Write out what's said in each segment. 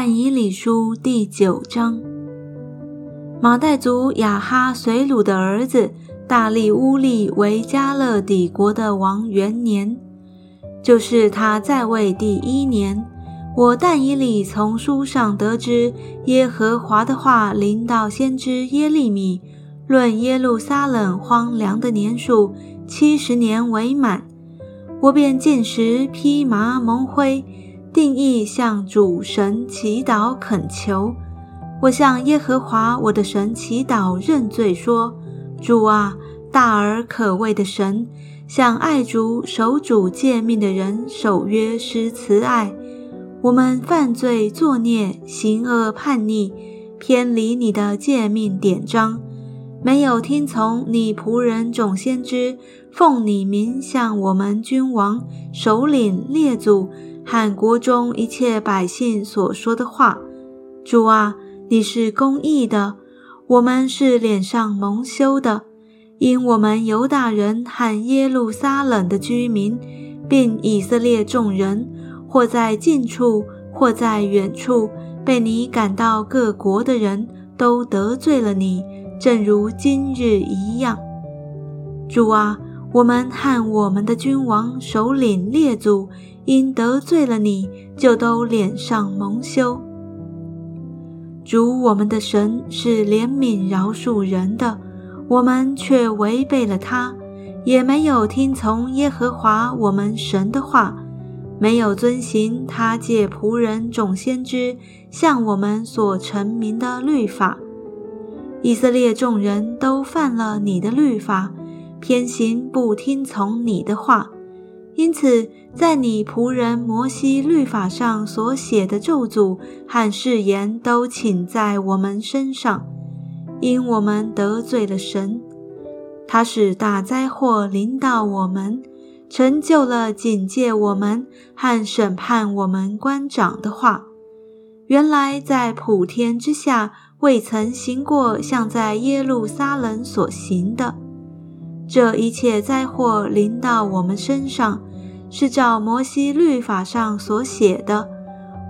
但以理书第九章，马代族亚哈随鲁的儿子大利乌利为加勒底国的王元年，就是他在位第一年。我但以理从书上得知耶和华的话临到先知耶利米，论耶路撒冷荒凉的年数七十年为满，我便进食披麻蒙灰。定义向主神祈祷恳求，我向耶和华我的神祈祷认罪说：“主啊，大而可畏的神，向爱主守主诫命的人守约施慈爱。我们犯罪作孽，行恶叛逆，偏离你的诫命典章，没有听从你仆人总先知奉你名向我们君王、首领、列祖。”和国中一切百姓所说的话，主啊，你是公义的，我们是脸上蒙羞的，因我们犹大人和耶路撒冷的居民，并以色列众人，或在近处，或在远处，被你赶到各国的人都得罪了你，正如今日一样。主啊，我们和我们的君王、首领、列祖。因得罪了你，就都脸上蒙羞。主我们的神是怜悯饶恕人的，我们却违背了他，也没有听从耶和华我们神的话，没有遵行他借仆人众先知向我们所成名的律法。以色列众人都犯了你的律法，偏行不听从你的话。因此，在你仆人摩西律法上所写的咒诅和誓言，都请在我们身上，因我们得罪了神。他使大灾祸临到我们，成就了警戒我们和审判我们官长的话。原来在普天之下，未曾行过像在耶路撒冷所行的。这一切灾祸临到我们身上。是照摩西律法上所写的，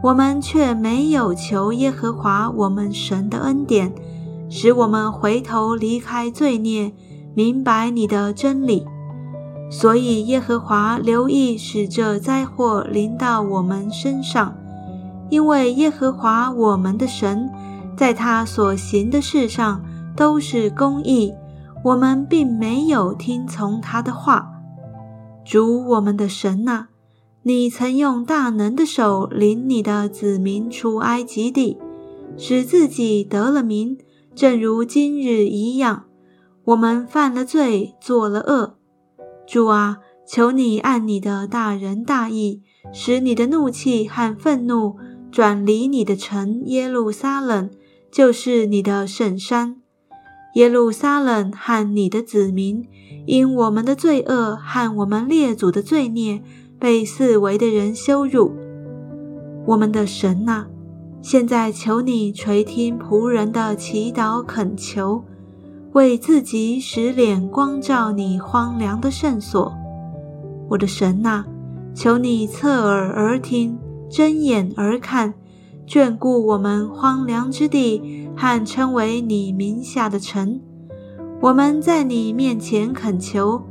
我们却没有求耶和华我们神的恩典，使我们回头离开罪孽，明白你的真理。所以耶和华留意使这灾祸临到我们身上，因为耶和华我们的神，在他所行的事上都是公义，我们并没有听从他的话。主我们的神呐，你曾用大能的手领你的子民出埃及地，使自己得了名，正如今日一样。我们犯了罪，做了恶。主啊，求你按你的大仁大义，使你的怒气和愤怒转离你的城耶路撒冷，就是你的圣山。耶路撒冷和你的子民，因我们的罪恶和我们列祖的罪孽，被四围的人羞辱。我们的神呐，现在求你垂听仆人的祈祷恳求，为自己使脸光照你荒凉的圣所。我的神呐，求你侧耳而听，睁眼而看。眷顾我们荒凉之地和称为你名下的城，我们在你面前恳求，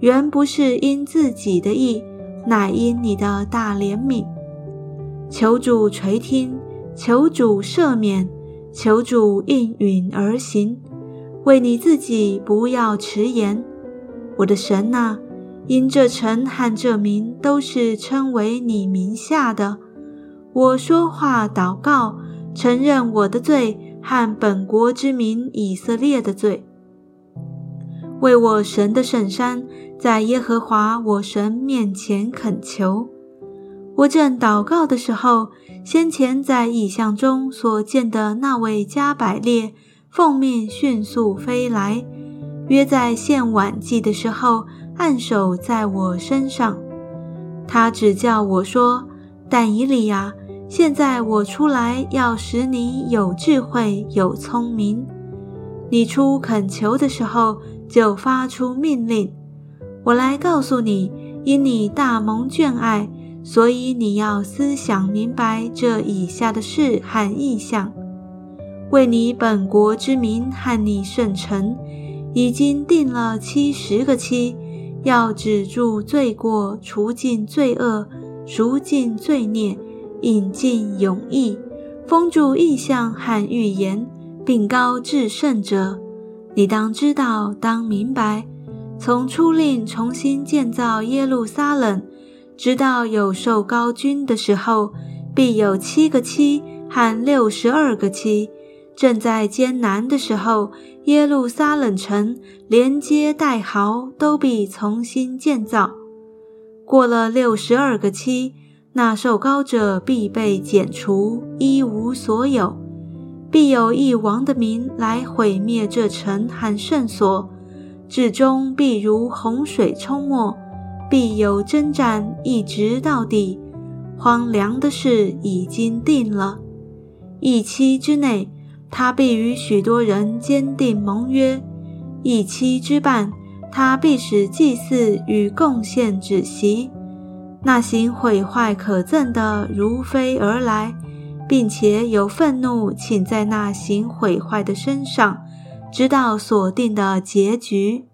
原不是因自己的意，乃因你的大怜悯。求主垂听，求主赦免，求主应允而行，为你自己不要迟延。我的神啊，因这城和这名都是称为你名下的。我说话祷告，承认我的罪和本国之民以色列的罪，为我神的圣山，在耶和华我神面前恳求。我正祷告的时候，先前在异象中所见的那位加百列，奉命迅速飞来，约在献晚祭的时候，按手在我身上。他只叫我说：“但以理呀。”现在我出来要使你有智慧、有聪明。你出恳求的时候，就发出命令。我来告诉你，因你大蒙眷爱，所以你要思想明白这以下的事和意象。为你本国之民和你圣臣，已经定了七十个期，要止住罪过，除尽罪恶，赎尽罪孽，引进永义，封住意象和预言，并高至圣者。你当知道，当明白，从初令重新建造耶路撒冷，直到有受高君的时候，必有七个期和六十二个期。正在艰难的时候，耶路撒冷城连接带壕都必重新建造。过了六十二个期，那受高者必被剪除，一无所有。必有一王的名来毁灭这城和圣所，至终必如洪水冲没。必有征战，一直到底。荒凉的事已经定了，一期之内。他必与许多人坚定盟约，一期之半，他必使祭祀与贡献止息。那行毁坏可憎的如飞而来，并且有愤怒请在那行毁坏的身上，直到锁定的结局。